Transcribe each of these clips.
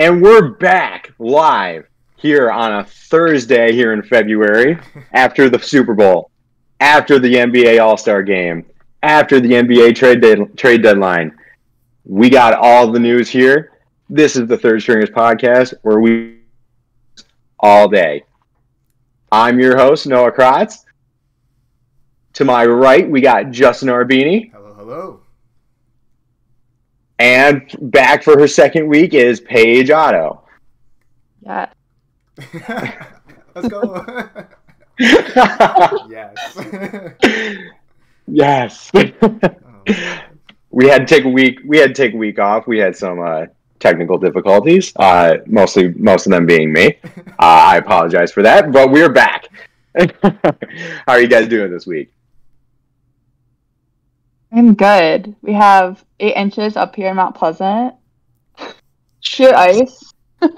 And we're back live here on a Thursday here in February after the Super Bowl, after the NBA All Star game, after the NBA trade, de- trade deadline. We got all the news here. This is the Third Stringers Podcast where we all day. I'm your host, Noah Kratz. To my right, we got Justin Arbini. Hello, hello. And back for her second week is Paige Otto. Yeah. Let's go. yes. yes. Oh, we had to take a week. We had to take a week off. We had some uh, technical difficulties. Uh, mostly, most of them being me. Uh, I apologize for that, but we're back. How are you guys doing this week? I'm good. We have eight inches up here in Mount Pleasant. Sheer ice, but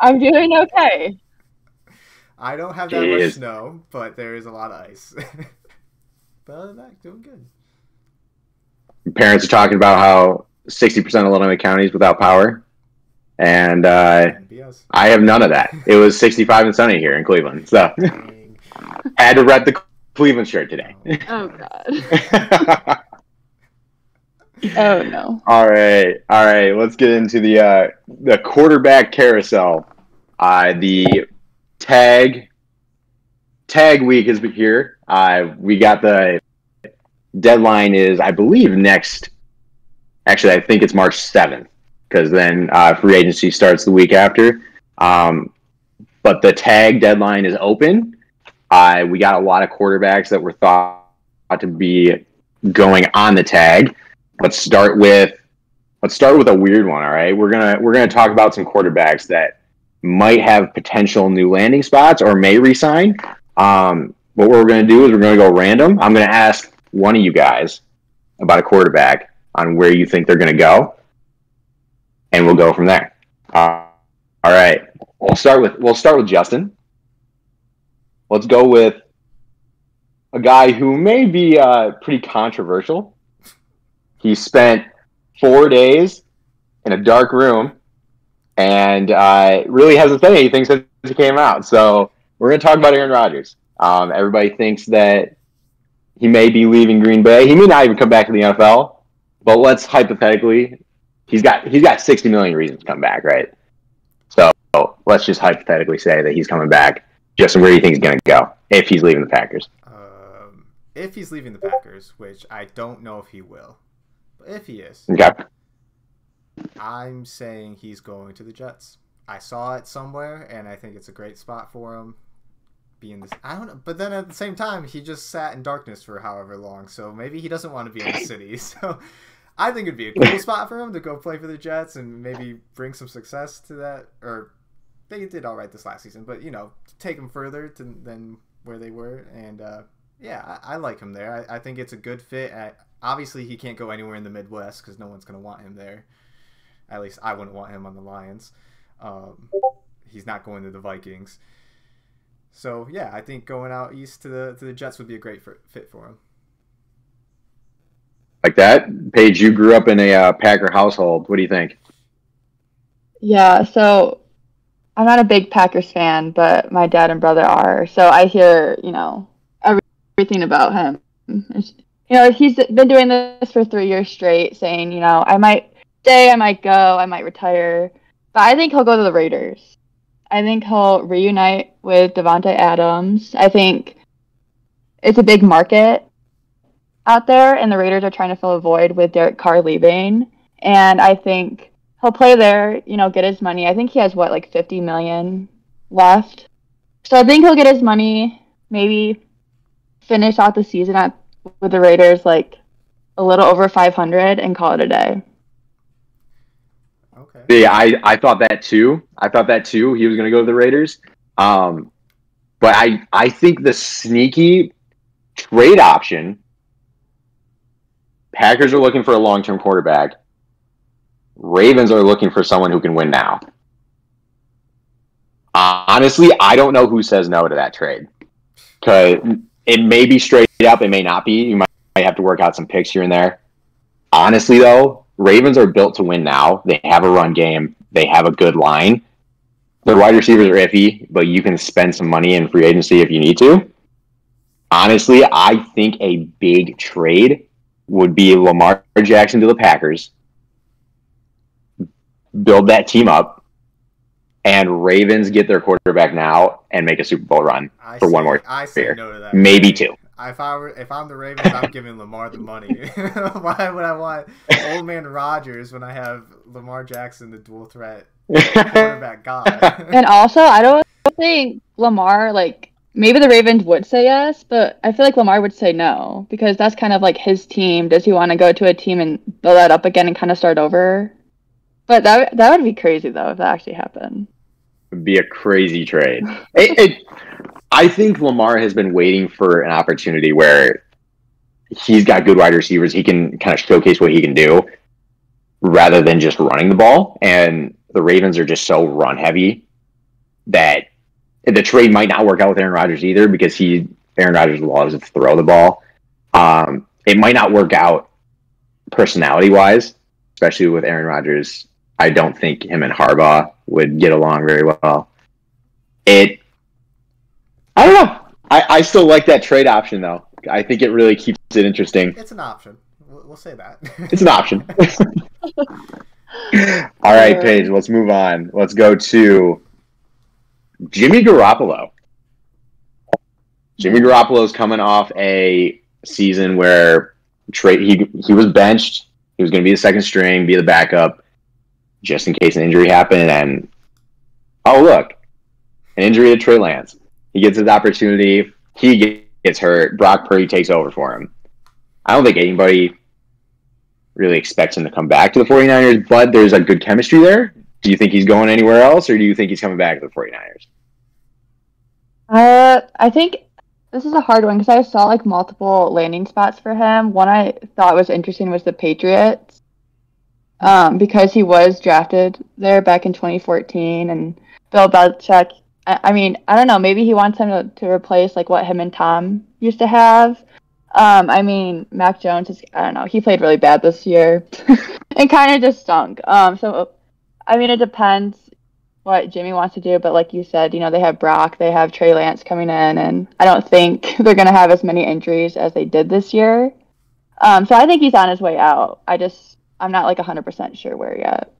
I'm doing okay. I don't have that much snow, but there is a lot of ice. but other than that, doing good. Parents are talking about how sixty percent of Illinois County is without power, and uh, I have none of that. It was sixty-five and sunny here in Cleveland, so Dang. had to rep the Cleveland shirt today. Oh god. Oh no. All right, all right. Let's get into the uh, the quarterback carousel. Uh, the tag tag week is here. Uh, we got the deadline is I believe next. Actually, I think it's March seventh because then uh, free agency starts the week after. Um, but the tag deadline is open. We got a lot of quarterbacks that were thought to be going on the tag. Let's start with let's start with a weird one all right? We're gonna we're gonna talk about some quarterbacks that might have potential new landing spots or may resign. Um, what we're gonna do is we're gonna go random. I'm gonna ask one of you guys about a quarterback on where you think they're gonna go and we'll go from there. Uh, all right. We'll start with we'll start with justin let's go with a guy who may be uh, pretty controversial he spent four days in a dark room and uh, really hasn't said anything since he came out. So we're going to talk about Aaron Rodgers. Um, everybody thinks that he may be leaving Green Bay. He may not even come back to the NFL. But let's hypothetically, he's got he's got sixty million reasons to come back, right? So let's just hypothetically say that he's coming back. Justin, where do you think he's going to go if he's leaving the Packers? Um, if he's leaving the Packers, which I don't know if he will, but if he is, Okay. I'm saying he's going to the Jets. I saw it somewhere, and I think it's a great spot for him. Being this, I don't know, but then at the same time, he just sat in darkness for however long, so maybe he doesn't want to be in the city. So, I think it'd be a cool spot for him to go play for the Jets and maybe bring some success to that. Or they did all right this last season, but you know, take them further to, than where they were. And uh, yeah, I, I like him there. I, I think it's a good fit. I, obviously, he can't go anywhere in the Midwest because no one's going to want him there. At least I wouldn't want him on the Lions. Um, he's not going to the Vikings. So yeah, I think going out east to the to the Jets would be a great for, fit for him. Like that? Paige, you grew up in a uh, Packer household. What do you think? Yeah, so I'm not a big Packers fan, but my dad and brother are. So I hear, you know, every- everything about him. You know, he's been doing this for three years straight, saying, you know, I might stay, I might go, I might retire. But I think he'll go to the Raiders. I think he'll reunite with Davante Adams. I think it's a big market out there, and the Raiders are trying to fill a void with Derek Carr leaving. And I think he'll play there, you know, get his money. I think he has what, like 50 million left. So I think he'll get his money, maybe finish out the season at, with the Raiders like a little over 500 and call it a day. Okay. Yeah, I, I thought that too. I thought that too. He was going to go to the Raiders. Um, but I, I think the sneaky trade option Packers are looking for a long term quarterback. Ravens are looking for someone who can win now. Honestly, I don't know who says no to that trade. Cause it may be straight up, it may not be. You might have to work out some picks here and there. Honestly, though, Ravens are built to win now. They have a run game. They have a good line. The wide receivers are iffy, but you can spend some money in free agency if you need to. Honestly, I think a big trade would be Lamar Jackson to the Packers, build that team up, and Ravens get their quarterback now and make a Super Bowl run I for say, one more I say year. no to that. maybe two. If I were, if I'm the Ravens, I'm giving Lamar the money. Why would I want old man Rodgers when I have Lamar Jackson, the dual threat quarterback god? And also, I don't think Lamar like maybe the Ravens would say yes, but I feel like Lamar would say no because that's kind of like his team. Does he want to go to a team and build that up again and kind of start over? But that that would be crazy though if that actually happened. would be a crazy trade. It, it, I think Lamar has been waiting for an opportunity where he's got good wide receivers. He can kind of showcase what he can do rather than just running the ball. And the Ravens are just so run heavy that the trade might not work out with Aaron Rodgers either because he Aaron Rodgers loves to throw the ball. Um, it might not work out personality wise, especially with Aaron Rodgers. I don't think him and Harbaugh would get along very well. It, I don't know. I, I still like that trade option though. I think it really keeps it interesting. It's an option. We'll, we'll say that. It's an option. All right, Paige, let's move on. Let's go to Jimmy Garoppolo. Jimmy Garoppolo's coming off a season where trade he he was benched. He was going to be the second string, be the backup, just in case an injury happened. And oh look, an injury to Trey Lance. He gets his opportunity. He gets hurt. Brock Purdy takes over for him. I don't think anybody really expects him to come back to the 49ers, but there's a good chemistry there. Do you think he's going anywhere else, or do you think he's coming back to the 49ers? Uh, I think this is a hard one because I saw like multiple landing spots for him. One I thought was interesting was the Patriots, um, because he was drafted there back in 2014, and Bill Belichick. I, I mean, I don't know. Maybe he wants him to, to replace like what him and Tom used to have. Um, I mean, Mac Jones is. I don't know. He played really bad this year, and kind of just stunk. Um, so I mean, it depends what Jimmy wants to do, but like you said, you know, they have Brock, they have Trey Lance coming in, and I don't think they're going to have as many injuries as they did this year. Um, so I think he's on his way out. I just, I'm not like 100% sure where yet.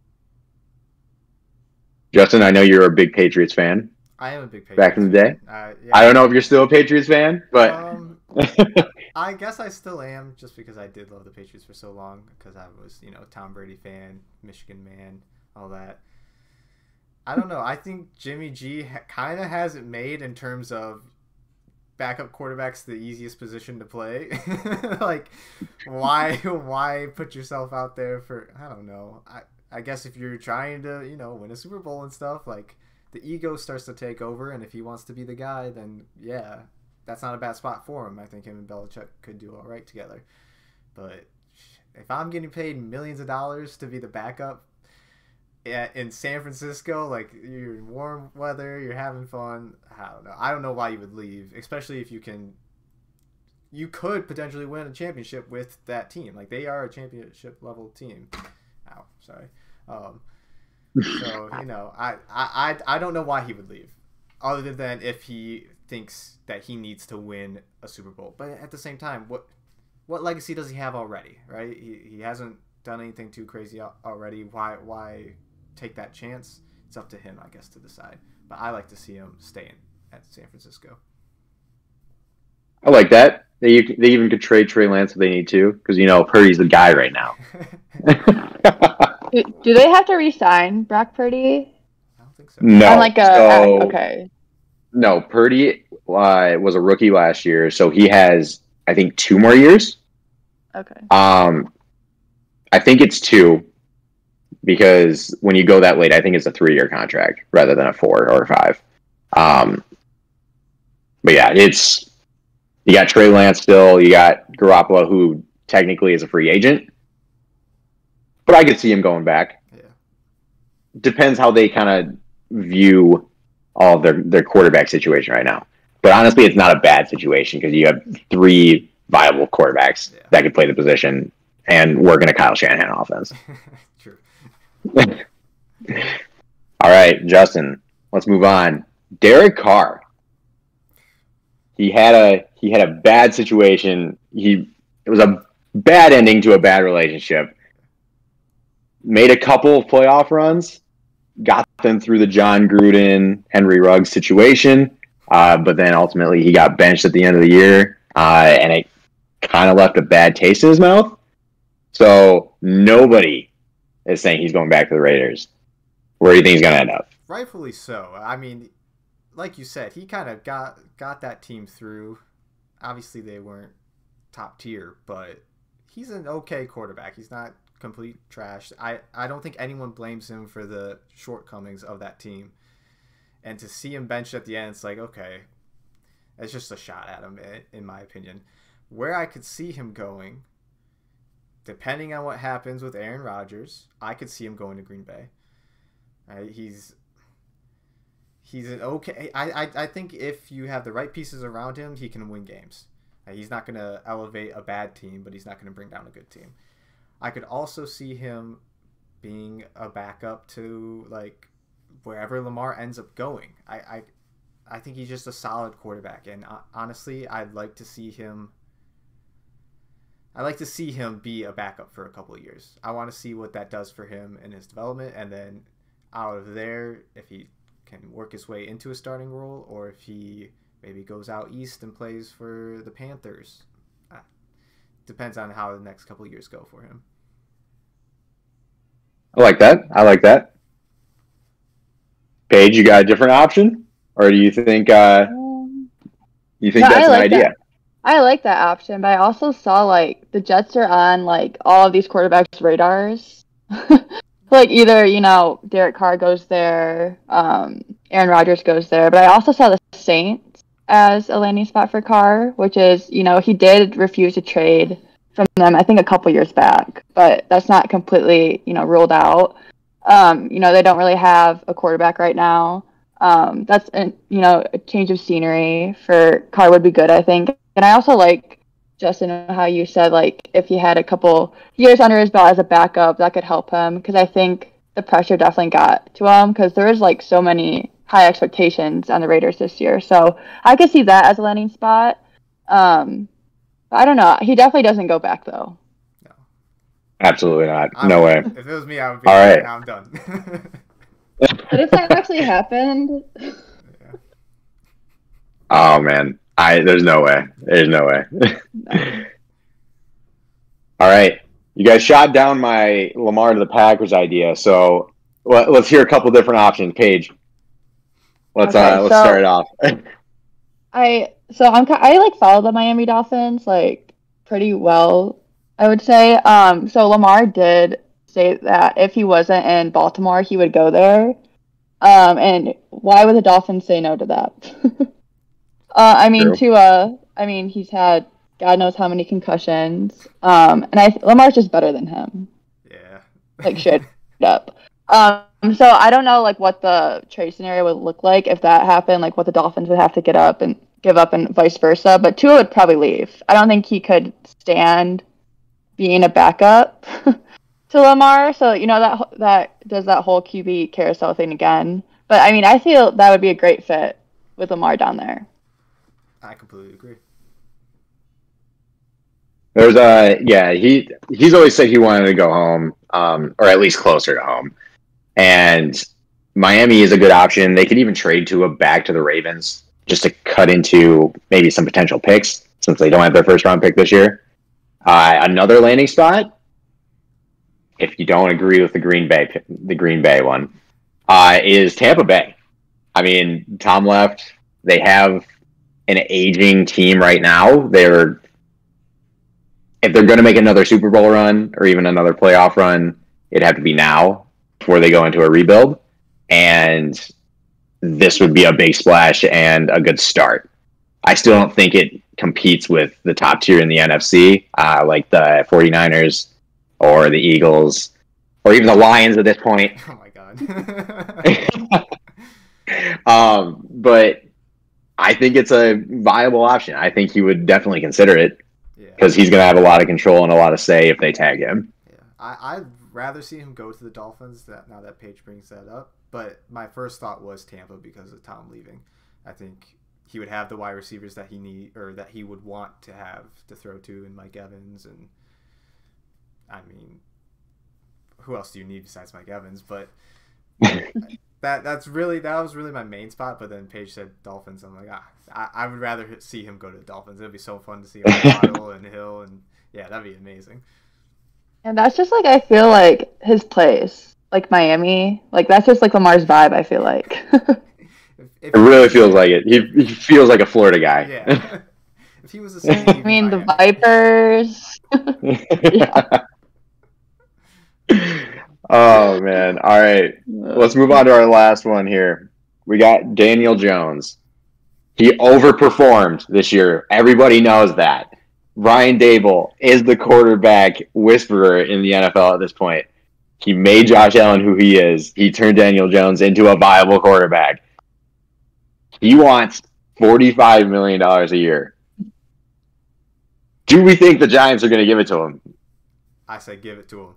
Justin, I know you're a big Patriots fan. I am a big Patriots Back in the day? fan. Uh, yeah. I don't know if you're still a Patriots fan, but Um, I guess I still am, just because I did love the Patriots for so long. Because I was, you know, Tom Brady fan, Michigan man, all that. I don't know. I think Jimmy G ha- kind of has it made in terms of backup quarterbacks the easiest position to play. like, why why put yourself out there for? I don't know. I I guess if you're trying to, you know, win a Super Bowl and stuff, like the ego starts to take over, and if he wants to be the guy, then yeah, that's not a bad spot for him. I think him and Belichick could do all right together. But if I'm getting paid millions of dollars to be the backup in San Francisco, like you're in warm weather, you're having fun. I don't know. I don't know why you would leave, especially if you can. You could potentially win a championship with that team. Like they are a championship level team. Ow, sorry. Um, so you know, I, I I I don't know why he would leave, other than if he thinks that he needs to win a Super Bowl. But at the same time, what what legacy does he have already? Right? He, he hasn't done anything too crazy already. Why why take that chance? It's up to him, I guess, to decide. But I like to see him staying at San Francisco. I like that. They, they even could trade Trey Lance if they need to, because you know Purdy's the guy right now. Do, do they have to re-sign Brock Purdy? I don't think so. no, On like a so- okay. no. Purdy uh, was a rookie last year, so he has I think two more years. Okay. Um, I think it's two because when you go that late, I think it's a three-year contract rather than a four or a five. Um, but yeah, it's you got Trey Lance still, you got Garoppolo, who technically is a free agent, but I could see him going back. Yeah. Depends how they kind of view all their their quarterback situation right now. But honestly, it's not a bad situation because you have three viable quarterbacks Yeah. that could play the position and work in a Kyle Shanahan offense. True. All right, Justin, let's move on. Derek Carr. He had a he had a bad situation. He it was a bad ending to a bad relationship. Made a couple of playoff runs, got them through the Jon Gruden, Henry Ruggs situation, uh, but then ultimately he got benched at the end of the year, uh, and it kind of left a bad taste in his mouth. So nobody is saying he's going back to the Raiders. Where do you think he's going to end up? Rightfully so. I mean, like you said, he kind of got got that team through. Obviously, they weren't top tier, but he's an okay quarterback. He's not complete trash. I I don't think anyone blames him for the shortcomings of that team. And to see him benched at the end, it's like okay, it's just a shot at him, in my opinion. Where I could see him going, depending on what happens with Aaron Rodgers, I could see him going to Green Bay. Right? He's he's an okay. I, I I think if you have the right pieces around him, he can win games. He's not going to elevate a bad team, but he's not going to bring down a good team. I could also see him being a backup to like wherever Lamar ends up going. I I, I think he's just a solid quarterback, and uh, honestly, I'd like to see him. I like to see him be a backup for a couple of years. I want to see what that does for him in his development, and then out of there, if he can work his way into a starting role, or if he maybe goes out east and plays for the Panthers. Uh, depends on how the next couple of years go for him. I like that. I like that. Paige, you got a different option, or do you think uh, you think No, that's I an idea? that. I like that option, but I also saw like the Jets are on like all of these quarterbacks' radars. like either you know Derek Carr goes there, um, Aaron Rodgers goes there, but I also saw the Saints as a landing spot for Carr, which is you know he did refuse to trade from them I think a couple years back, but that's not completely you know ruled out. Um, you know they don't really have a quarterback right now. Um, that's an, you know a change of scenery for Carr would be good I think, and I also like Justin how you said like if he had a couple years under his belt as a backup that could help him because I think the pressure definitely got to him because there was like so many high expectations on the Raiders this year. So I could see that as a landing spot. Um, I don't know. He definitely doesn't go back though. No. Absolutely not. I'm- no way. If it was me, I would be All like, "Now I'm done. But if that actually happened, Oh man, I there's no way. There's no way. no. All right, you guys shot down my Lamar to the Packers idea, so let, us hear a couple different options. Paige, let's Okay, uh, let's so- start it off. I so I'm I like follow the Miami Dolphins like pretty well, I would say. Um, so Lamar did say that if he wasn't in Baltimore, he would go there. Um, and why would the Dolphins say no to that? uh, I mean, True. to uh, I mean, he's had God knows how many concussions. Um, and I Lamar's just better than him yeah. like straight up. Um, so I don't know like what the trade scenario would look like if that happened, like what the Dolphins would have to get up and give up and vice versa. But Tua would probably leave. I don't think he could stand being a backup to Lamar. So you know that that does that whole QB carousel thing again. But I mean, I feel that would be a great fit with Lamar down there. I completely agree. There's a yeah. He he's always said he wanted to go home, um, or at least closer to home. And Miami is a good option. They could even trade to a back to the Ravens just to cut into maybe some potential picks since they don't have their first round pick this year. Uh, another landing spot, if you don't agree with the Green Bay the Green Bay one, uh, is Tampa Bay. I mean, Tom left. They have an aging team right now. They're if they're going to make another Super Bowl run or even another playoff run, it'd have to be now before they go into a rebuild. And this would be a big splash and a good start. I still don't think it competes with the top tier in the NFC, uh, like the 49ers or the Eagles or even the Lions at this point. Oh my god. um, but I think it's a viable option. I think he would definitely consider it. Yeah. because he's going to have a lot of control and a lot of say if they tag him. Yeah, I, I'd rather see him go to the Dolphins. That now that Paige brings that up, but my first thought was Tampa because of Tom leaving. I think he would have the wide receivers that he need or that he would want to have to throw to, and Mike Evans, and I mean, who else do you need besides Mike Evans? But that that's really that was really my main spot. But then Paige said Dolphins. I'm like, ah, I, I would rather see him go to the Dolphins. It'd be so fun to see him Waddle and Hill, and yeah, that'd be amazing. And that's just like I feel like his place, like Miami, like that's just like Lamar's vibe. I feel like. If, if It really feels like it. He, he feels like a Florida guy. Yeah. if he was the same. I mean, the Vipers. Yeah. Oh man. All right. Uh, Let's move on to our last one here. We got Daniel Jones. He overperformed this year. Everybody knows that. Ryan Daboll is the quarterback whisperer in the NFL at this point. He made Josh Allen who he is. He turned Daniel Jones into a viable quarterback. He wants $45 million a year. Do we think the Giants are going to give it to him? I say give it to him.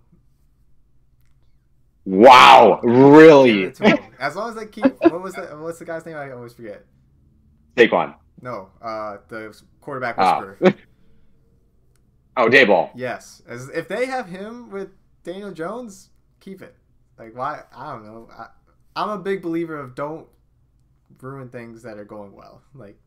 Wow, really? it to him. As long as they keep. What was that? What's the guy's name? I always forget. Saquon. No, uh, the quarterback Oh. whisperer. Oh, Daboll. Yes, as if they have him with Daniel Jones, keep it. Like why? I don't know. I, I'm a big believer of don't ruin things that are going well. Like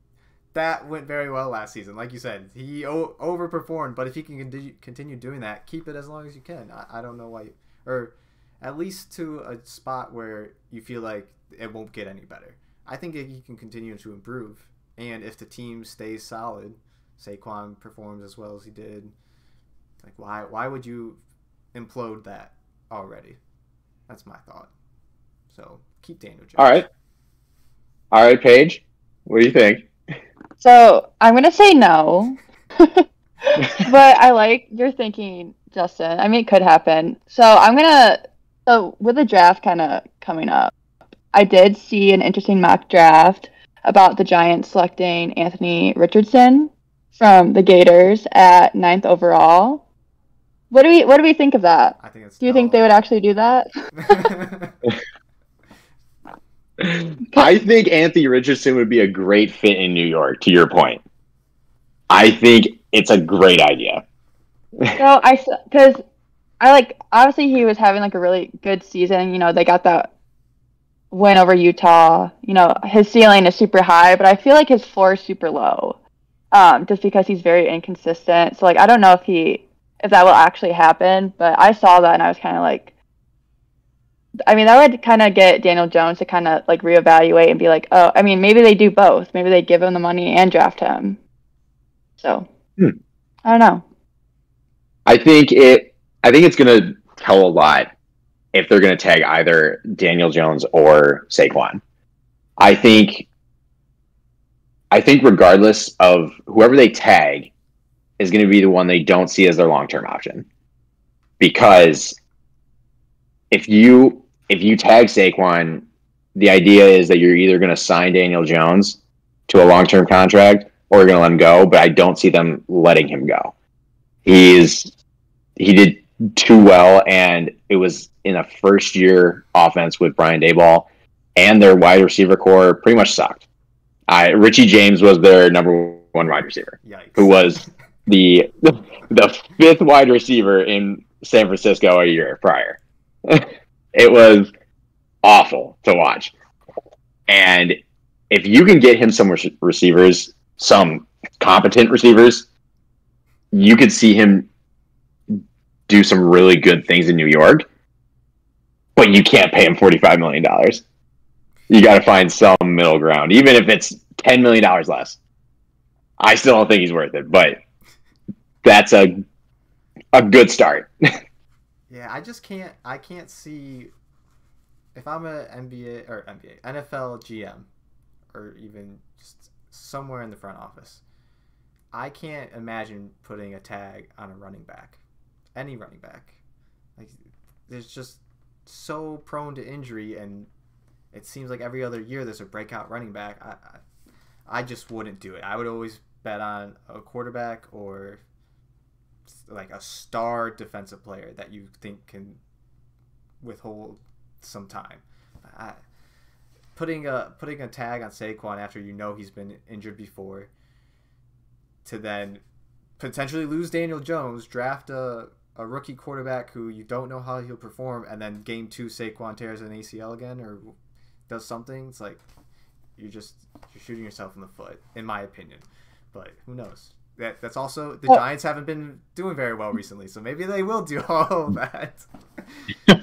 that went very well last season. Like you said, he o- overperformed. But if he can continue, continue doing that, keep it as long as you can. I, I don't know why, you, or at least to a spot where you feel like it won't get any better. I think he can continue to improve, and if the team stays solid, Saquon performs as well as he did. Like why why would you implode that already? That's my thought. So keep Daniel Jones. All right. All right, Paige. What do you think? So I'm gonna say no, but I like your thinking, Justin. I mean, it could happen. So I'm gonna. So with the draft kind of coming up, I did see an interesting mock draft about the Giants selecting Anthony Richardson from the Gators at ninth overall. What do we What do we think of that? I think it's. Do you think they would actually do that? I think Anthony Richardson would be a great fit in New York, to your point. I think it's a great idea. No, I because I like obviously he was having like a really good season. You know, they got that win over Utah. You know, his ceiling is super high, but I feel like his floor is super low. Um, just because he's very inconsistent. So like I don't know if he if that will actually happen, but I saw that and I was kind of like I mean, that would kind of get Daniel Jones to kind of like reevaluate and be like, oh, I mean, maybe they do both. Maybe they give him the money and draft him. So, Hmm. I don't know. I think it. I think it's going to tell a lot if they're going to tag either Daniel Jones or Saquon. I think. I think regardless of whoever they tag, is going to be the one they don't see as their long term option, because if you if you tag Saquon, the idea is that you're either going to sign Daniel Jones to a long term contract or you're going to let him go. But I don't see them letting him go. He's he did too well, and it was in a first year offense with Brian Daboll, and their wide receiver core pretty much sucked. I Richie James was their number one wide receiver, Yikes. who was the the fifth wide receiver in San Francisco a year prior. it was awful to watch. And if you can get him some receivers, some competent receivers, you could see him do some really good things in New York. But you can't pay him $45 million. You got to find some middle ground, even if it's $10 million less. I still don't think he's worth it, but that's a a good start. Yeah, I just can't. I can't see if I'm a NBA or NBA NFL GM, or even just somewhere in the front office. I can't imagine putting a tag on a running back, any running back. Like, there's just so prone to injury, and it seems like every other year there's a breakout running back. I, I, I just wouldn't do it. I would always bet on a quarterback or like a star defensive player that you think can withhold some time. I, putting a putting a tag on Saquon after you know he's been injured before, to then potentially lose Daniel Jones, draft a, a rookie quarterback who you don't know how he'll perform, and then game two Saquon tears an ACL again or does something. It's like you're just you're shooting yourself in the foot, in my opinion. But who knows? That that's also the Well- Giants haven't been doing very well recently, so maybe they will do all of that.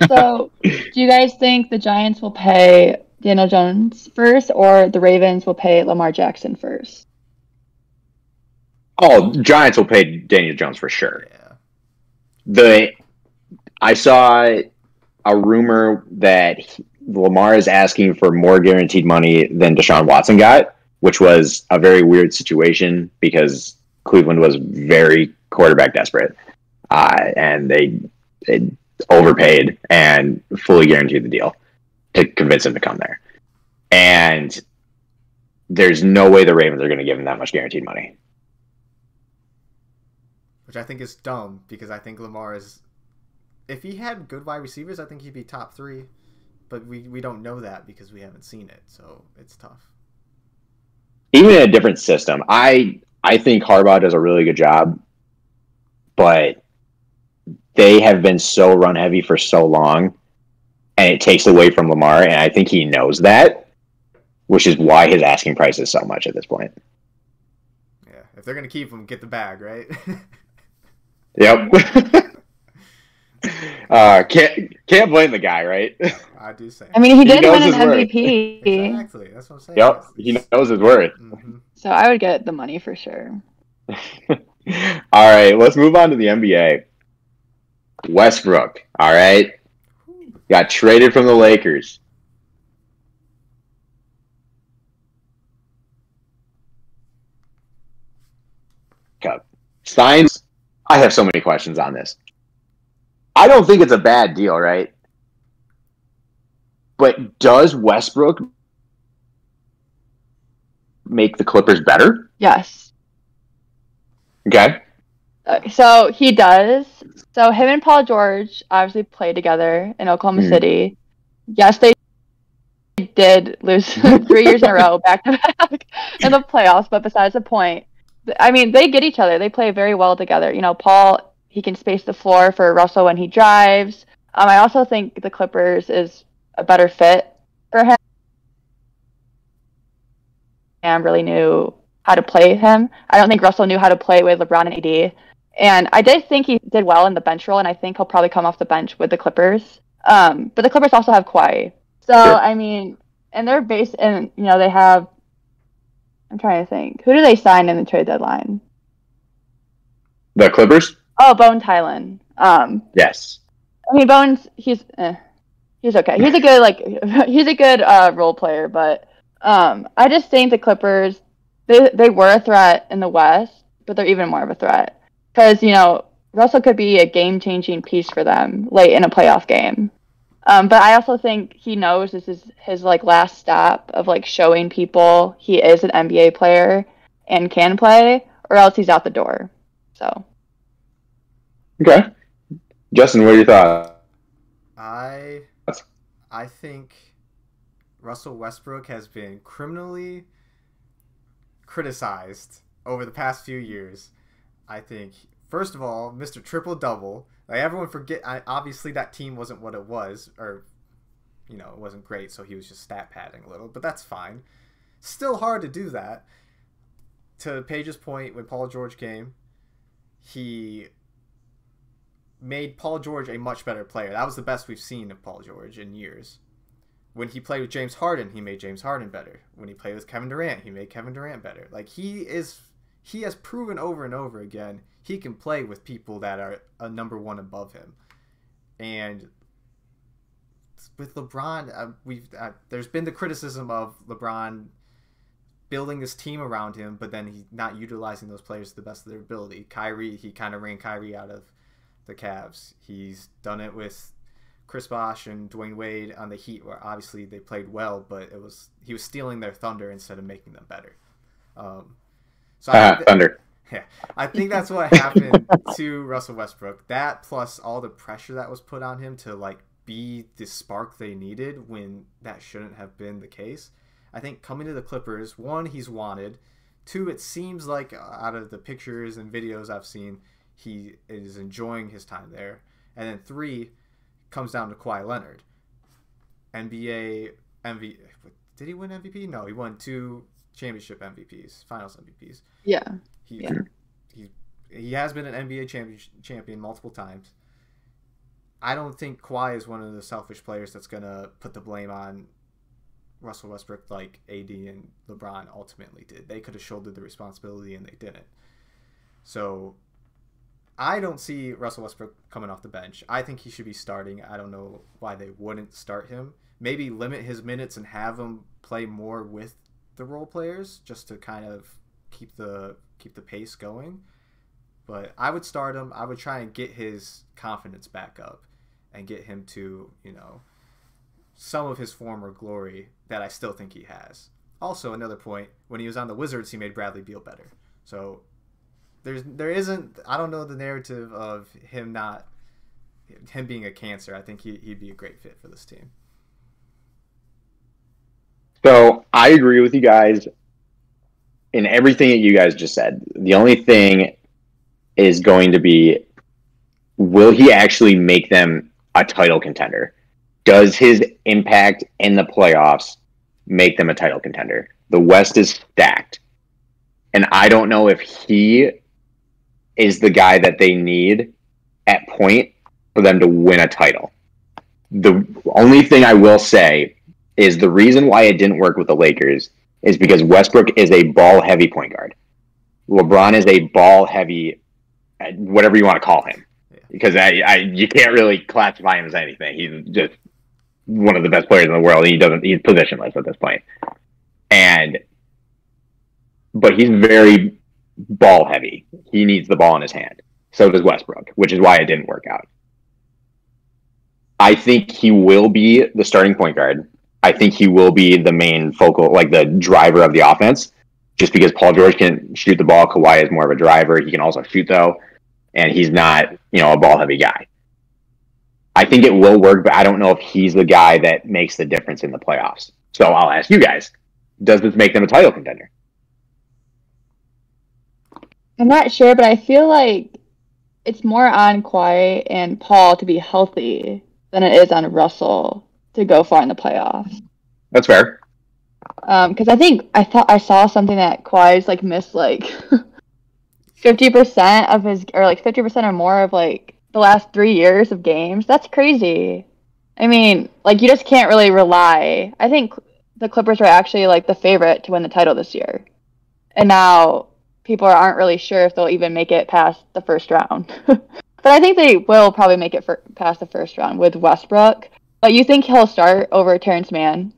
So, do you guys think the Giants will pay Daniel Jones first, or the Ravens will pay Lamar Jackson first? Oh, Giants will pay Daniel Jones for sure. Yeah. The I saw a rumor that Lamar is asking for more guaranteed money than Deshaun Watson got, which was a very weird situation because Cleveland was very quarterback desperate, uh, and they, they overpaid and fully guaranteed the deal to convince him to come there. And there's no way the Ravens are going to give him that much guaranteed money. Which I think is dumb because I think Lamar is. If he had good wide receivers, I think he'd be top three, but we, we don't know that because we haven't seen it, so it's tough. even in a different system, I I think Harbaugh does a really good job, but they have been so run heavy for so long, and it takes away from Lamar, and I think he knows that, which is why his asking price is so much at this point. Yeah, if they're gonna keep him, get the bag, right? Yep. uh, can't can't blame the guy, right? I do say. I mean, he He did knows win an his worth. MVP, exactly. That's what I'm saying. yep, he knows his worth. hmm so I would get the money for sure. All right, let's move on to the NBA. Westbrook, all right, got traded from the Lakers. Cup signs. I have so many questions on this. I don't think it's a bad deal, right? But does Westbrook make the Clippers better? Yes. Okay. Uh, So he does. So him and Paul George obviously played together in Oklahoma Mhm. City. Yes, they did lose three years in a row back to back in the playoffs, but besides the point, I mean, they get each other. They play very well together. You know, Paul, he can space the floor for Russell when he drives. Um, I also think the Clippers is a better fit for him. And really knew how to play him. I don't think Russell knew how to play with LeBron and AD. And I did think he did well in the bench role, and I think he'll probably come off the bench with the Clippers. Um, but the Clippers also have Kawhi. So, Sure. I mean, and they're based, and, you know, they have, I'm trying to think. Who do they sign in the trade deadline? The Clippers? Oh, Bones Hyland. Um, Yes. I mean, Bones, he's eh, he's okay. He's a good like he's a good uh, role player, but um, I just think the Clippers they they were a threat in the West, but they're even more of a threat because you know Russell could be a game changing piece for them late in a playoff game. Um, but I also think he knows this is his like last stop of like showing people he is an NBA player and can play, or else he's out the door. So Okay. Justin, what are your thoughts? I I think Russell Westbrook has been criminally criticized over the past few years. I think first of all, Mr. Triple Double. Like everyone forget. I, obviously, that team wasn't what it was, or you know, it wasn't great. So he was just stat padding a little, but that's fine. Still hard to do that. To Paige's point, when Paul George came, he made Paul George a much better player. That was the best we've seen of Paul George in years. When he played with James Harden, he made James Harden better. When he played with Kevin Durant, he made Kevin Durant better. Like he is he has proven over and over again he can play with people that are a number 1 above him. And with LeBron, uh, we've uh, there's been the criticism of LeBron building this team around him, but then he's not utilizing those players to the best of their ability. Kyrie, he kind of ran Kyrie out of the Cavs. He's done it with Chris Bosh and Dwyane Wade on the Heat, where obviously they played well, but it was he was stealing their thunder instead of making them better. Um, so Uh, Thunder. Yeah, I think that's what happened to Russell Westbrook. That plus all the pressure that was put on him to like be the spark they needed when that shouldn't have been the case. I think coming to the Clippers, one, he's wanted. Two, it seems like uh, out of the pictures and videos I've seen, he is enjoying his time there. And then three, comes down to Kawhi Leonard. NBA MVP. did he win MVP? No, he won two championship MVPs, finals MVPs. Yeah. He Yeah. he he has been an NBA champion champion multiple times. I don't think Kawhi is one of the selfish players that's gonna put the blame on Russell Westbrook like AD and LeBron ultimately did. They could have shouldered the responsibility and they didn't. So I don't see Russell Westbrook coming off the bench. I think he should be starting. I don't know why they wouldn't start him. Maybe limit his minutes and have him play more with the role players just to kind of keep the keep the pace going. But I would start him. I would try and get his confidence back up and get him to, you know, some of his former glory that I still think he has. Also, another point, when he was on the Wizards, he made Bradley Beal better. So there's there isn't I don't know the narrative of him not him being a cancer. I think he, he'd be a great fit for this team. So I agree with you guys in everything that you guys just said. The only thing is going to be will he actually make them a title contender? Does his impact in the playoffs make them a title contender? The West is stacked. And I don't know if he is the guy that they need at point for them to win a title. The only thing I will say is the reason why it didn't work with the Lakers is because Westbrook is a ball heavy point guard. LeBron is a ball heavy, uh, whatever you want to call him, Yeah. because I, I you can't really classify him as anything. He's just one of the best players in the world. He doesn't he's positionless at this point, and but he's very ball heavy. He needs the ball in his hand. So does Westbrook, which is why it didn't work out. I think he will be the starting point guard. I think he will be the main focal, like the driver of the offense, just because Paul George can shoot the ball. Kawhi is more of a driver. He can also shoot though, and he's not, you know, a ball heavy guy. I think it will work, but I don't know if he's the guy that makes the difference in the playoffs. So I'll ask you guys: Does this make them a title contender? I'm not sure, but I feel like it's more on Kawhi and Paul to be healthy than it is on Russell to go far in the playoffs. That's fair. Um, because I think I thought I saw something that Kawhi's like missed like fifty percent of his or like fifty percent or more of like the last three years of games. That's crazy. I mean, like you just can't really rely. I think the Clippers were actually like the favorite to win the title this year, and now people aren't really sure if they'll even make it past the first round. but I think they will probably make it for, past the first round with Westbrook. But you think he'll start over Terance Mann?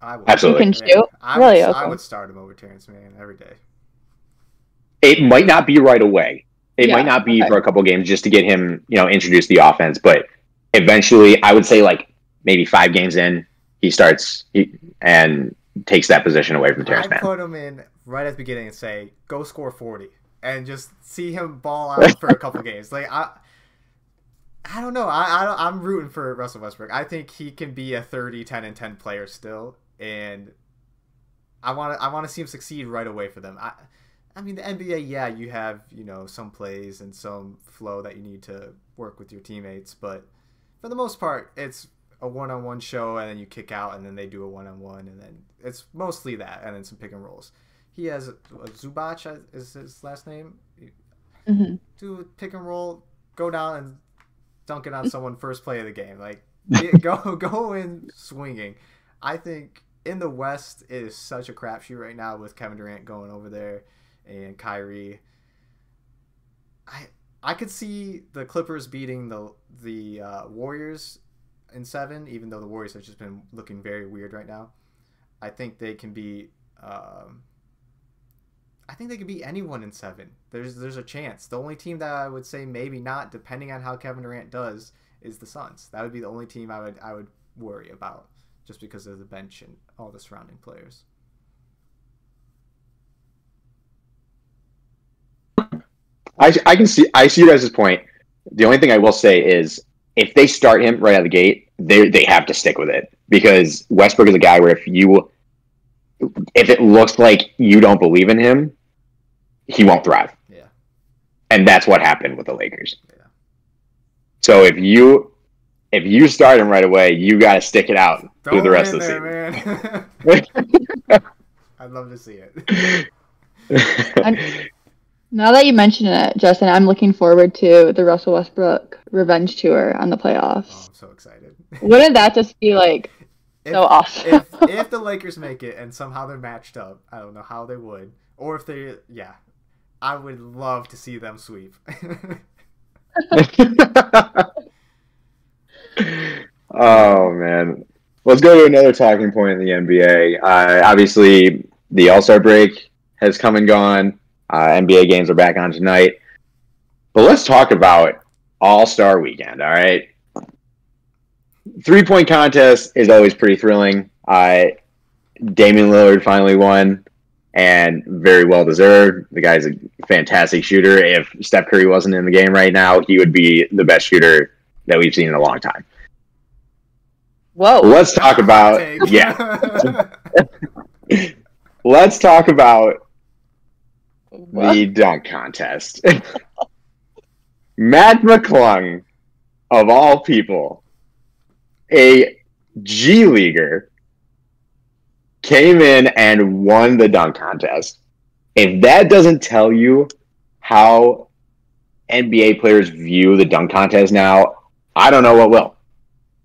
I would. Absolutely. You can shoot? I Really? Would, I would start him over Terance Mann every day. It might not be right away. It Yeah, might not be okay. for a couple games just to get him, you know, introduce the offense. But eventually, I would say like maybe five games in, he starts he, and takes that position away from Terance I Mann. put him in right at the beginning and say, "Go score 40," and just see him ball out for a couple games. Like I, I don't know. I, I don't- I'm rooting for Russell Westbrook. I think he can be a 30, 10, and 10 player still, and I want to I want to see him succeed right away for them. I, I mean the NBA, yeah, you have you know some plays and some flow that you need to work with your teammates, but for the most part, it's a one-on-one show, and then you kick out, and then they do a one-on-one, and then it's mostly that, and then some pick and rolls. He has uh, Zubac uh, is his last name. hmm Do a pick and roll, go down and dunk it on someone first play of the game. Like go go in swinging. I think in the West it is such a crapshoot right now with Kevin Durant going over there and Kyrie. I I could see the Clippers beating the the uh, Warriors in seven, even though the Warriors have just been looking very weird right now. I think they can be Um, I think they could beat anyone in seven. There's there's a chance. The only team that I would say maybe not, depending on how Kevin Durant does, is the Suns. That would be the only team I would I would worry about, just because of the bench and all the surrounding players. I, I can see I see you guys' point. The only thing I will say is if they start him right out of the gate, they they have to stick with it because Westbrook is a guy where if you if it looks like you don't believe in him, he won't thrive. Yeah. And that's what happened with the Lakers. Yeah. So if you if you start him right away, you got to stick it out Throw through the rest of the there, season. man. I'd love to see it. I'm, now that you mention it, Justin, I'm looking forward to the Russell Westbrook revenge tour on the Oh, playoffs. I'm so excited. Wouldn't that just be like If, so awesome? if if the Lakers make it and somehow they're matched up, I don't know how they would, or if they, yeah, I would love to see them sweep. oh man, let's go to another talking point in the NBA. Uh, obviously, the All Star break has come and gone. Uh, NBA games are back on tonight, but let's talk about All Star Weekend. All right, three point contest is always pretty thrilling. Uh, Damian Lillard finally won, and very well deserved. The guy's a fantastic shooter. If Steph Curry wasn't in the game right now, he would be the best shooter that we've seen in a long time. Whoa. Let's talk about yeah. Let's talk about What? the dunk contest. Mac McClung, of all people, a G leaguer, came in and won the dunk contest. If that doesn't tell you how NBA players view the dunk contest now, I don't know what will.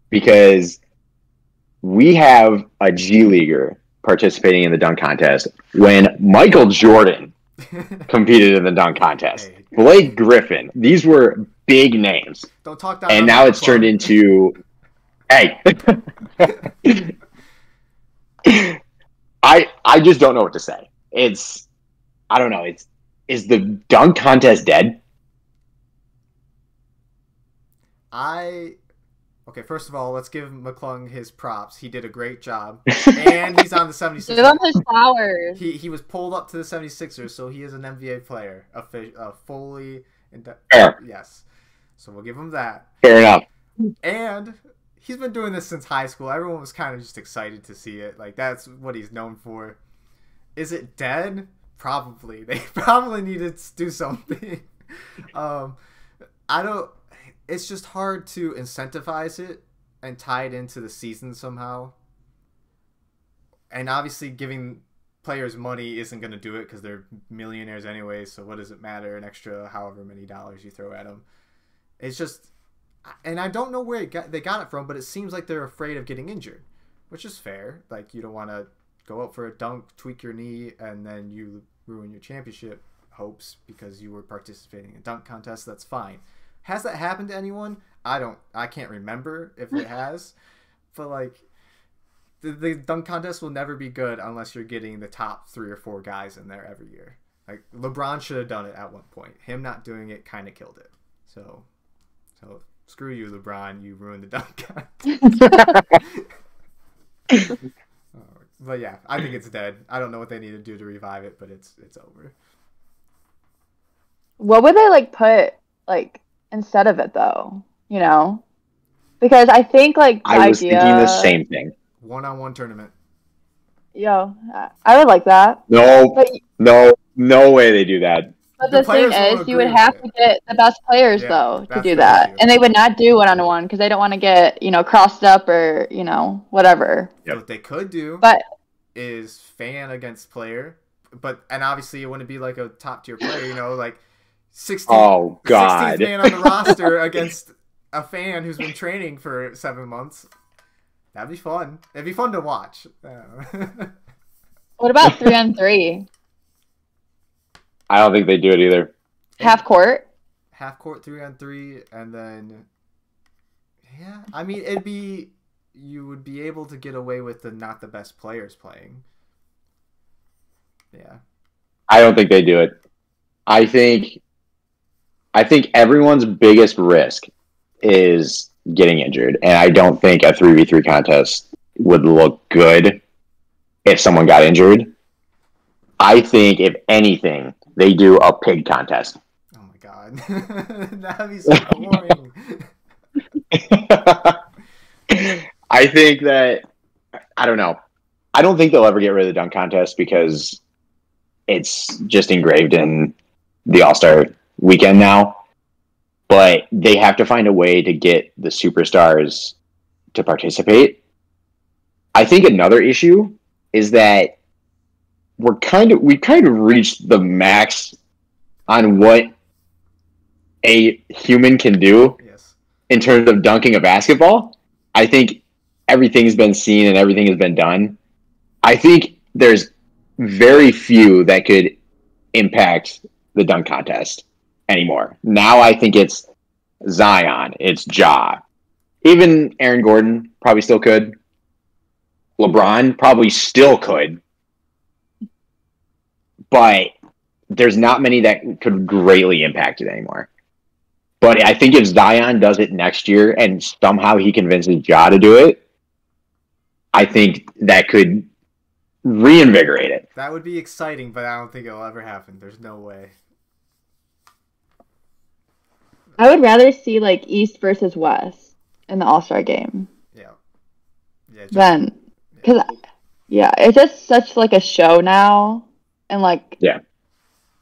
Because we have a G leaguer participating in the dunk contest when Michael Jordan competed in the dunk contest. Blake Griffin. These were big names. don't talk down. And now it's turned into hey. I I just don't know what to say. It's I don't know. It's is the dunk contest dead? I okay. First of all, let's give McClung his props. He did a great job, and he's on the 76ers. Give him his flowers. He he was pulled up to the 76ers, so he is an NBA player, a, fi- a fully ind- Fair. yes. So we'll give him that. Fair enough. And he's been doing this since high school. Everyone was kind of just excited to see it. Like that's what he's known for. Is it dead? Probably. They probably need to do something. um, I don't. It's just hard to incentivize it and tie it into the season somehow. And obviously, giving players money isn't going to do it because they're millionaires anyway. So what does it matter? An extra however many dollars you throw at them. It's just and I don't know where it got, they got it from, but it seems like they're afraid of getting injured, which is fair. Like you don't want to go out for a dunk, tweak your knee, and then you ruin your championship hopes because you were participating in a dunk contest. That's fine. Has that happened to anyone? I don't. I can't remember if it has, but like. The, the dunk contest will never be good unless you're getting the top three or four guys in there every year. Like LeBron should have done it at one point. Him not doing it kind of killed it. So, so screw you, LeBron. You ruined the dunk contest. Uh, but yeah, I think it's dead. I don't know what they need to do to revive it, but it's it's over. What would they like put like instead of it though? You know, because I think like the I was idea. thinking the same thing. One on one tournament. Yo, I- I would like that. No, But no, no way they do that. But The the, thing is, you would have it. to get the best players Yeah, though to do that, issue. and they would not do one on one because they don't want to get you know crossed up or you know whatever. Yep. What they could do But is fan against player, but and obviously it wouldn't be like a top tier player. You know, like 16, Oh 16th God. man on the roster against a fan who's been training for seven months. That'd be fun. It'd be fun to watch. What about three on three, I don't think they do it either. half court? half court three on three, and then yeah, I mean it'd be you would be able to get away with the not the best players playing. Yeah, I don't think they do it. I think I think everyone's biggest risk is getting injured. And I don't think a three v three contest would look good if someone got injured. I think if anything, they do a pig contest. oh my God, that'd be so boring. I think that I don't know. I don't think they'll ever get rid of the dunk contest because it's just engraved in the All Star weekend now. But they have to find a way to get the superstars to participate. I think another issue is that we're kind of we kind of reached the max on what a human can do Yes. in terms of dunking a basketball. I think everything's been seen and everything has been done. I think there's very few that could impact the dunk contest anymore. Now I think it's Zion, it's Ja. Even Aaron Gordon probably still could. LeBron probably still could. But there's not many that could greatly impact it anymore. But I think if Zion does it next year and somehow he convinces Ja to do it, I think that could reinvigorate it. That would be exciting, but I don't think it'll ever happen. There's no way. I would rather see like East versus West in the All Star game Yeah. Yeah. Just, than because yeah, it's just such like a show now, and like Yeah.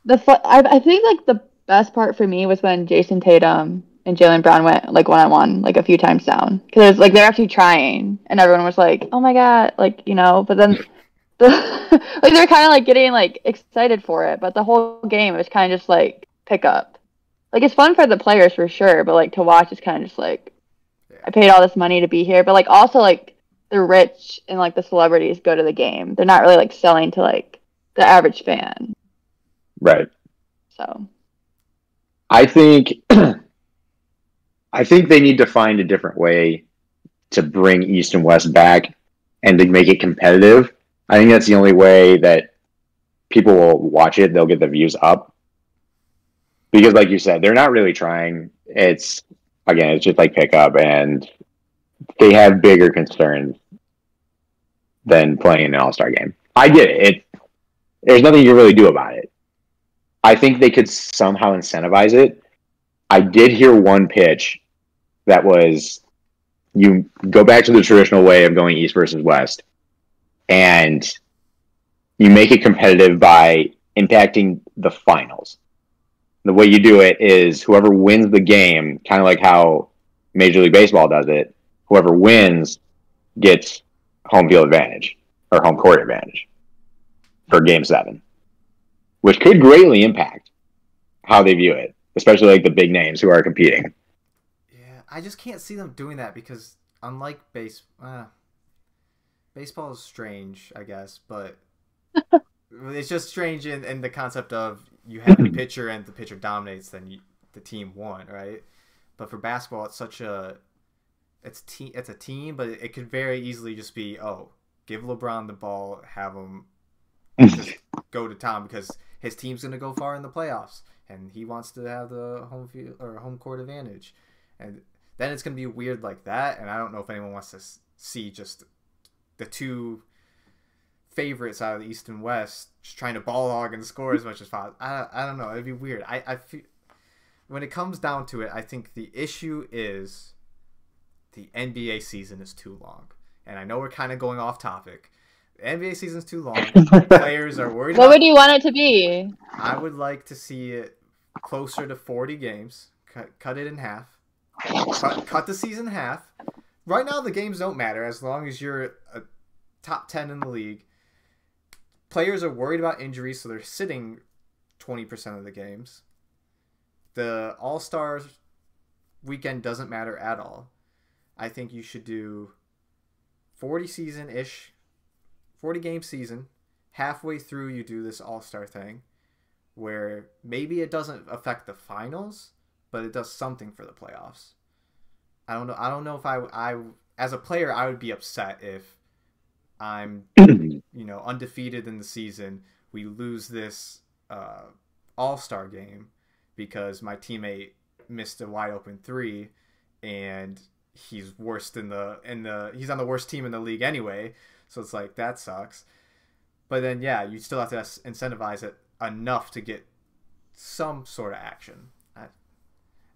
the fu- I I think like the best part for me was when Jayson Tatum and Jaylen Brown went like one on one like a few times down because like they're actually trying, and everyone was like, oh my god, like you know, but then. The, like they're kind of like getting like excited for it, but the whole game was kind of just like pick up. Like it's fun for the players for sure, but like to watch is kind of just like I paid all this money to be here, but like also like the rich and like the celebrities go to the game. They're not really like selling to like the average fan. Right. So I think I think they need to find a different way to bring East and West back and to make it competitive. I think that's the only way that people will watch it. They'll get the views up. Because like you said, they're not really trying. It's again, it's just like pickup and they have bigger concerns than playing an all-star game. I get it. it there's nothing you can really do about it. I think they could somehow incentivize it. I did hear one pitch that was you go back to the traditional way of going east versus west and you make it competitive by impacting the finals. The way you do it is whoever wins the game, kind of like how Major League Baseball does it, whoever wins gets home field advantage or home court advantage for game seven which could greatly impact how they view it, especially like the big names who are competing. Yeah, I just can't see them doing that because unlike base, uh, baseball is strange, I guess, but it's just strange in, in the concept of you have a pitcher and the pitcher dominates, then you, the team won, right? But for basketball, it's such a it's team it's a team, but it could very easily just be oh, give LeBron the ball, have him go to town because his team's gonna go far in the playoffs, and he wants to have the home field or home court advantage, and then it's gonna be weird like that. And I don't know if anyone wants to see just the two favorites out of the East and West just trying to ball hog and score as much as possible. I, I don't know. It'd be weird. I, I feel when it comes down to it, I think the issue is the NBA season is too long. And I know we're kind of going off topic. The NBA season's too long. Players are worried. what about- would you want it to be? I would like to see it closer to 40 games. Cut, cut it in half. Cut, cut the season in half. Right now, the games don't matter as long as you're a top 10 in the league. Players are worried about injuries, so they're sitting 20% of the games. The All Stars weekend doesn't matter at all. I think you should do 40 season ish, 40 game season. Halfway through, you do this All Star thing where maybe it doesn't affect the finals, but it does something for the playoffs. I don't know. I don't know if I, I as a player, I would be upset if I'm, you know, undefeated in the season. We lose this uh, All Star game because my teammate missed a wide open three, and he's worse than the in the he's on the worst team in the league anyway. So it's like that sucks. But then yeah, you still have to incentivize it enough to get some sort of action.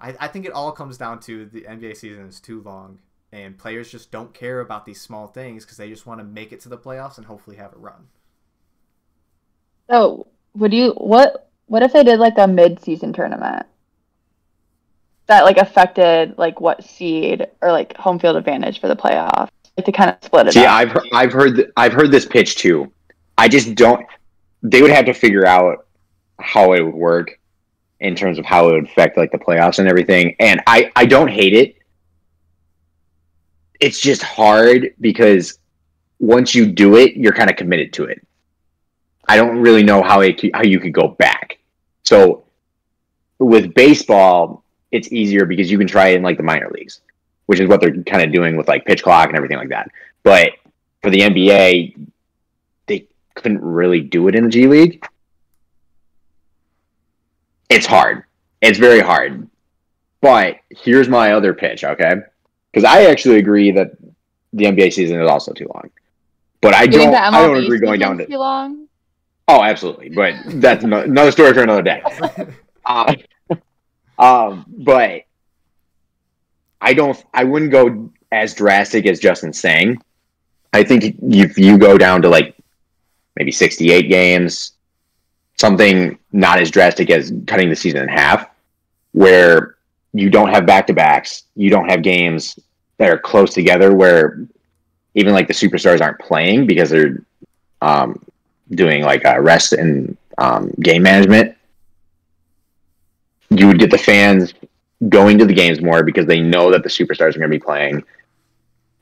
I, I, think it all comes down to the NBA season is too long, and players just don't care about these small things because they just want to make it to the playoffs and hopefully have a run. So, would you what what if they did like a mid-season tournament that like affected like what seed or like home field advantage for the playoffs, like to kind of split it See, up? I've I've heard th- I've heard this pitch too. I just don't. They would have to figure out how it would work in terms of how it would affect like the playoffs and everything. And I I don't hate it. It's just hard because once you do it, you're kind of committed to it. I don't really know how it how you could go back. So with baseball, it's easier because you can try it in like the minor leagues, which is what they're kind of doing with like pitch clock and everything like that. But for the NBA, they couldn't really do it in the G League. It's hard. It's very hard. But here's my other pitch, okay? Because I actually agree that the NBA season is also too long. But I don't. I don't agree going down to. too long. Oh, absolutely. But that's another story for another day. Uh, um, but I don't. I wouldn't go as drastic as Justin's saying. I think if you go down to like maybe sixty-eight games, something not as drastic as cutting the season in half, where you don't have back-to-backs, you don't have games that are close together, where even like the superstars aren't playing because they're um, doing like uh, rest and um, game management you would get the fans going to the games more because they know that the superstars are going to be playing,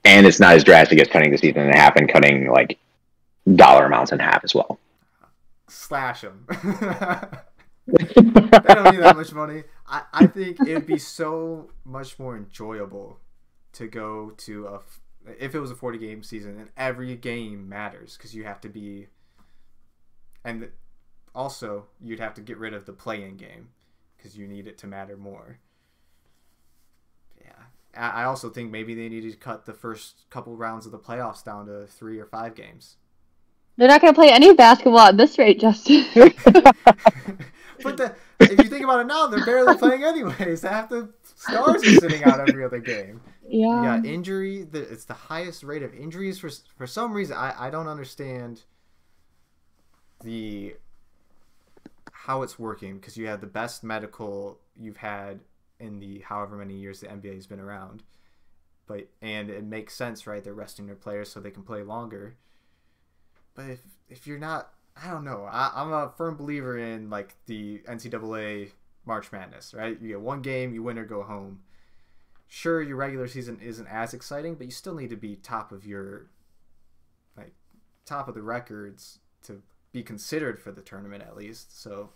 and it's not as drastic as cutting the season in half and cutting like dollar amounts in half as well. Slash them. they don't need that much money. I, I think it would be so much more enjoyable to go to a if it was a 40 game season and every game matters because you have to be and also you'd have to get rid of the play-in game because you need it to matter more yeah I also think maybe they needed to cut the first couple rounds of the playoffs down to three or five games They're not going to play any basketball at this rate, Justin. but the, if you think about it now, they're barely playing anyways. Half the stars are sitting out every other game. yeah. Yeah, injury. The, it's the highest rate of injuries for for some reason. I, I don't understand the how it's working because you have the best medical you've had in the however many years the NBA has been around. But and it makes sense, right? They're resting their players so they can play longer. But if if you're not, I don't know. I, I'm a firm believer in like the NCAA March Madness, right? You get one game, you win or go home. Sure, your regular season isn't as exciting, but you still need to be top of your like top of the records to be considered for the tournament at least. So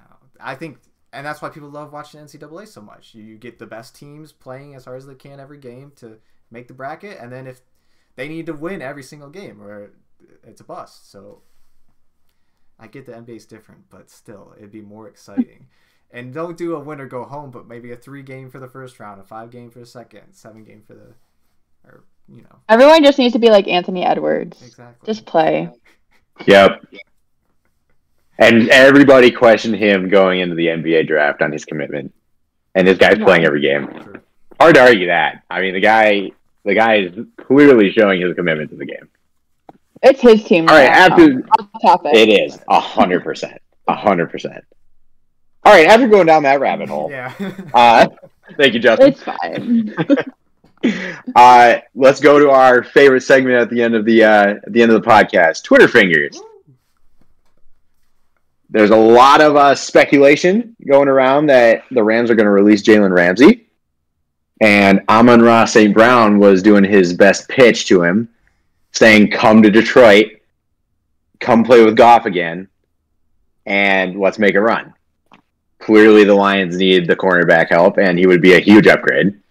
uh, I think, and that's why people love watching NCAA so much. You, you get the best teams playing as hard as they can every game to make the bracket, and then if they need to win every single game, or it's a bust. So I get the NBA's different, but still, it'd be more exciting. and don't do a win or go home, but maybe a three game for the first round, a five game for the second, seven game for the, or you know, Everyone just needs to be like Anthony Edwards. exactly. Just play. Yep. And everybody questioned him going into the NBA draft on his commitment, and this guy's Yeah. playing every game. Hard to argue that. I mean, the guy, the guy is clearly showing his commitment to the game. It's his team. All right, after topic. it is a hundred percent, a hundred percent. All right, after going down that rabbit hole, Yeah. uh, thank you, Justin. It's fine. Uh, let's go to our favorite segment at the end of the uh, at the end of the podcast, Twitter fingers. There's a lot of uh, speculation going around that the Rams are going to release Jalen Ramsey, and Amon Ra St. Brown was doing his best pitch to him, saying, "Come to Detroit, come play with Goff again, and let's make a run." Clearly, the Lions need the cornerback help, and he would be a huge upgrade.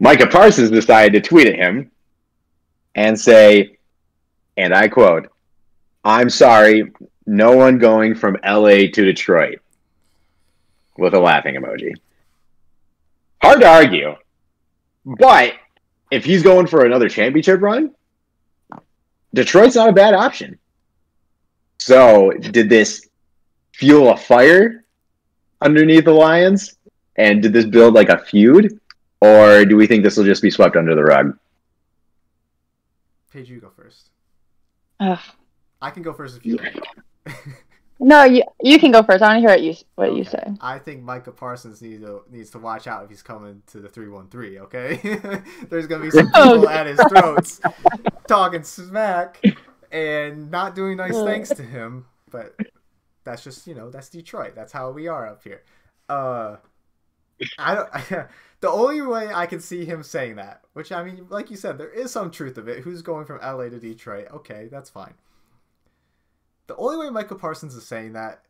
Micah Parsons decided to tweet at him and say, and I quote, I'm sorry, no one going from LA to Detroit with a laughing emoji. Hard to argue. But if he's going for another championship run, Detroit's not a bad option. So, did this fuel a fire underneath the Lions? And did this build like a feud, or do we think this will just be swept under the rug? Paige, you go first. Ugh. I can go first if you like. No, you you can go first. I want to hear what you what you say. I think Micah Parsons needs to needs to watch out if he's coming to the three one three. Okay, there's gonna be some Oh, people at his throats talking smack and not doing nice things to him. But that's just you know that's Detroit. That's how we are up here. Uh, I don't. The only way I can see him saying that, which I mean, like you said, there is some truth of it. Who's going from LA to Detroit? Okay, that's fine. The only way Michael Parsons is saying that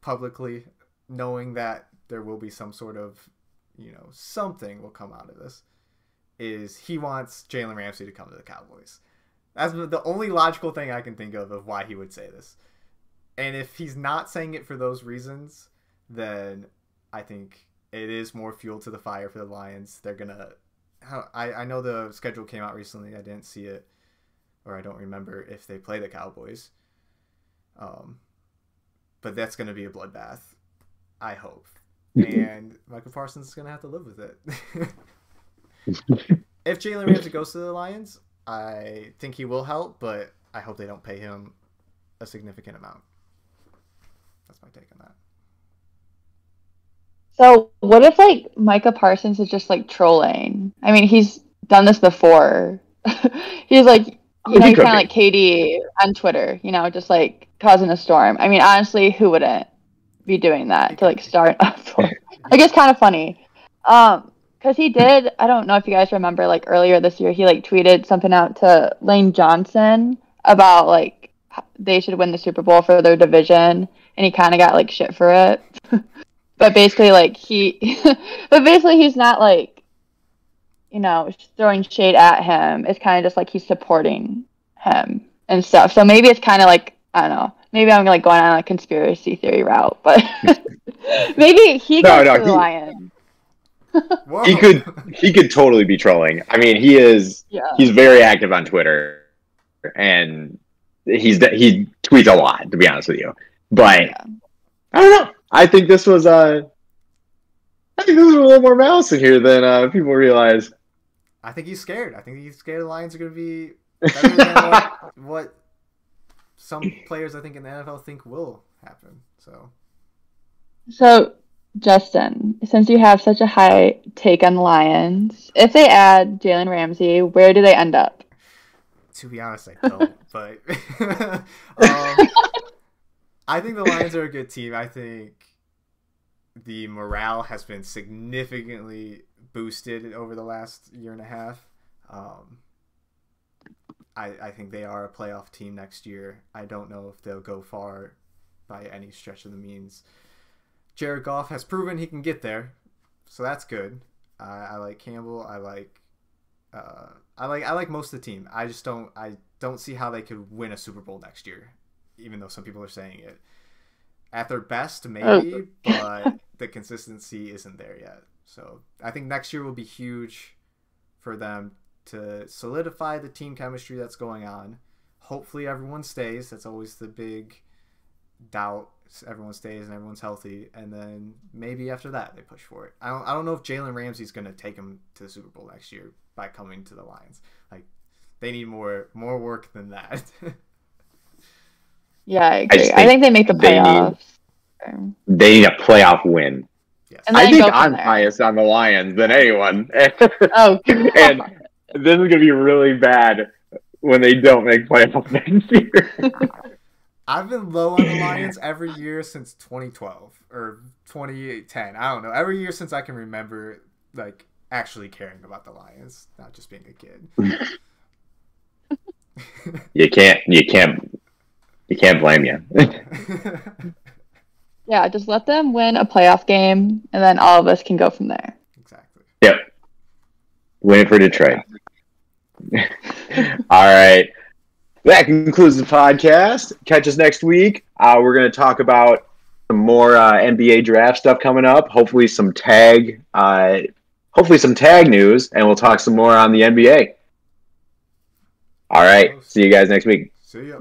publicly, knowing that there will be some sort of, you know, something will come out of this, is he wants Jalen Ramsey to come to the Cowboys. That's the only logical thing I can think of of why he would say this. And if he's not saying it for those reasons, then I think it is more fuel to the fire for the Lions. They're gonna. I I know the schedule came out recently. I didn't see it, or I don't remember if they play the Cowboys. Um, but that's gonna be a bloodbath. I hope. And Michael Parsons is gonna have to live with it. if Jalen Ramsey goes to the Lions, I think he will help, but I hope they don't pay him a significant amount. That's my take on that. So what if like Micah Parsons is just like trolling? I mean, he's done this before. he's like, you Oh, know, he's kind of like KD on Twitter. You know, just like causing a storm. I mean, honestly, who wouldn't be doing that to like start up? I guess kind of funny. Um, because he did. I don't know if you guys remember, like earlier this year, he like tweeted something out to Lane Johnson about like they should win the Super Bowl for their division, and he kind of got like shit for it. but basically, like he, but basically, he's not like, you know, throwing shade at him. It's kind of just like he's supporting him and stuff. So maybe it's kind of like I don't know. Maybe I'm like going on a conspiracy theory route, but maybe he No, goes no, to the he- Lions. He could he could totally be trolling. I mean, he is Yeah. he's very active on Twitter, and he's he tweets a lot. To be honest with you, but Yeah. I don't know. I think this was uh, I think this was a little more malice in here than uh, people realize. I think he's scared. I think he's scared the Lions are going to be better than what, what some players I think in the NFL think will happen. So So, Justin, since you have such a high take on the Lions, if they add Jalen Ramsey, where do they end up? to be honest, I don't. but um, I think the Lions are a good team. I think the morale has been significantly boosted over the last year and a half. Um, I, I think they are a playoff team next year. I don't know if they'll go far by any stretch of the means. Jared Goff has proven he can get there, so that's good. I like Campbell. I like uh, I like I like most of the team. I just don't I don't see how they could win a Super Bowl next year, even though some people are saying it. At their best, oh. maybe, but the consistency isn't there yet. So I think next year will be huge for them to solidify the team chemistry that's going on. Hopefully, everyone stays. That's always the big doubt. Everyone stays and everyone's healthy, and then maybe after that they push for it. I don't. I don't know if Jalen Ramsey's going to take them to the Super Bowl next year by coming to the Lions. Like they need more more work than that. Yeah, I agree. I think think they make the they need- playoffs. They need a playoff win. yes. I think I'm there. highest on the Lions than anyone, Oh, and this is gonna be really bad when they don't make playoffs next year. I've been low on the Lions every year since 2012 or 2010. I don't know. Every year since I can remember, like actually caring about the Lions, not just being a kid. you can't, you can't, you can't blame you. yeah, just let them win a playoff game, and then all of us can go from there. exactly. yep, win it for Detroit. All right. That concludes the podcast. Catch us next week. Uh, we're going to talk about some more uh, NBA draft stuff coming up. Hopefully, some tag, uh, hopefully some tag news, and we'll talk some more on the NBA. All right. See you guys next week. See ya.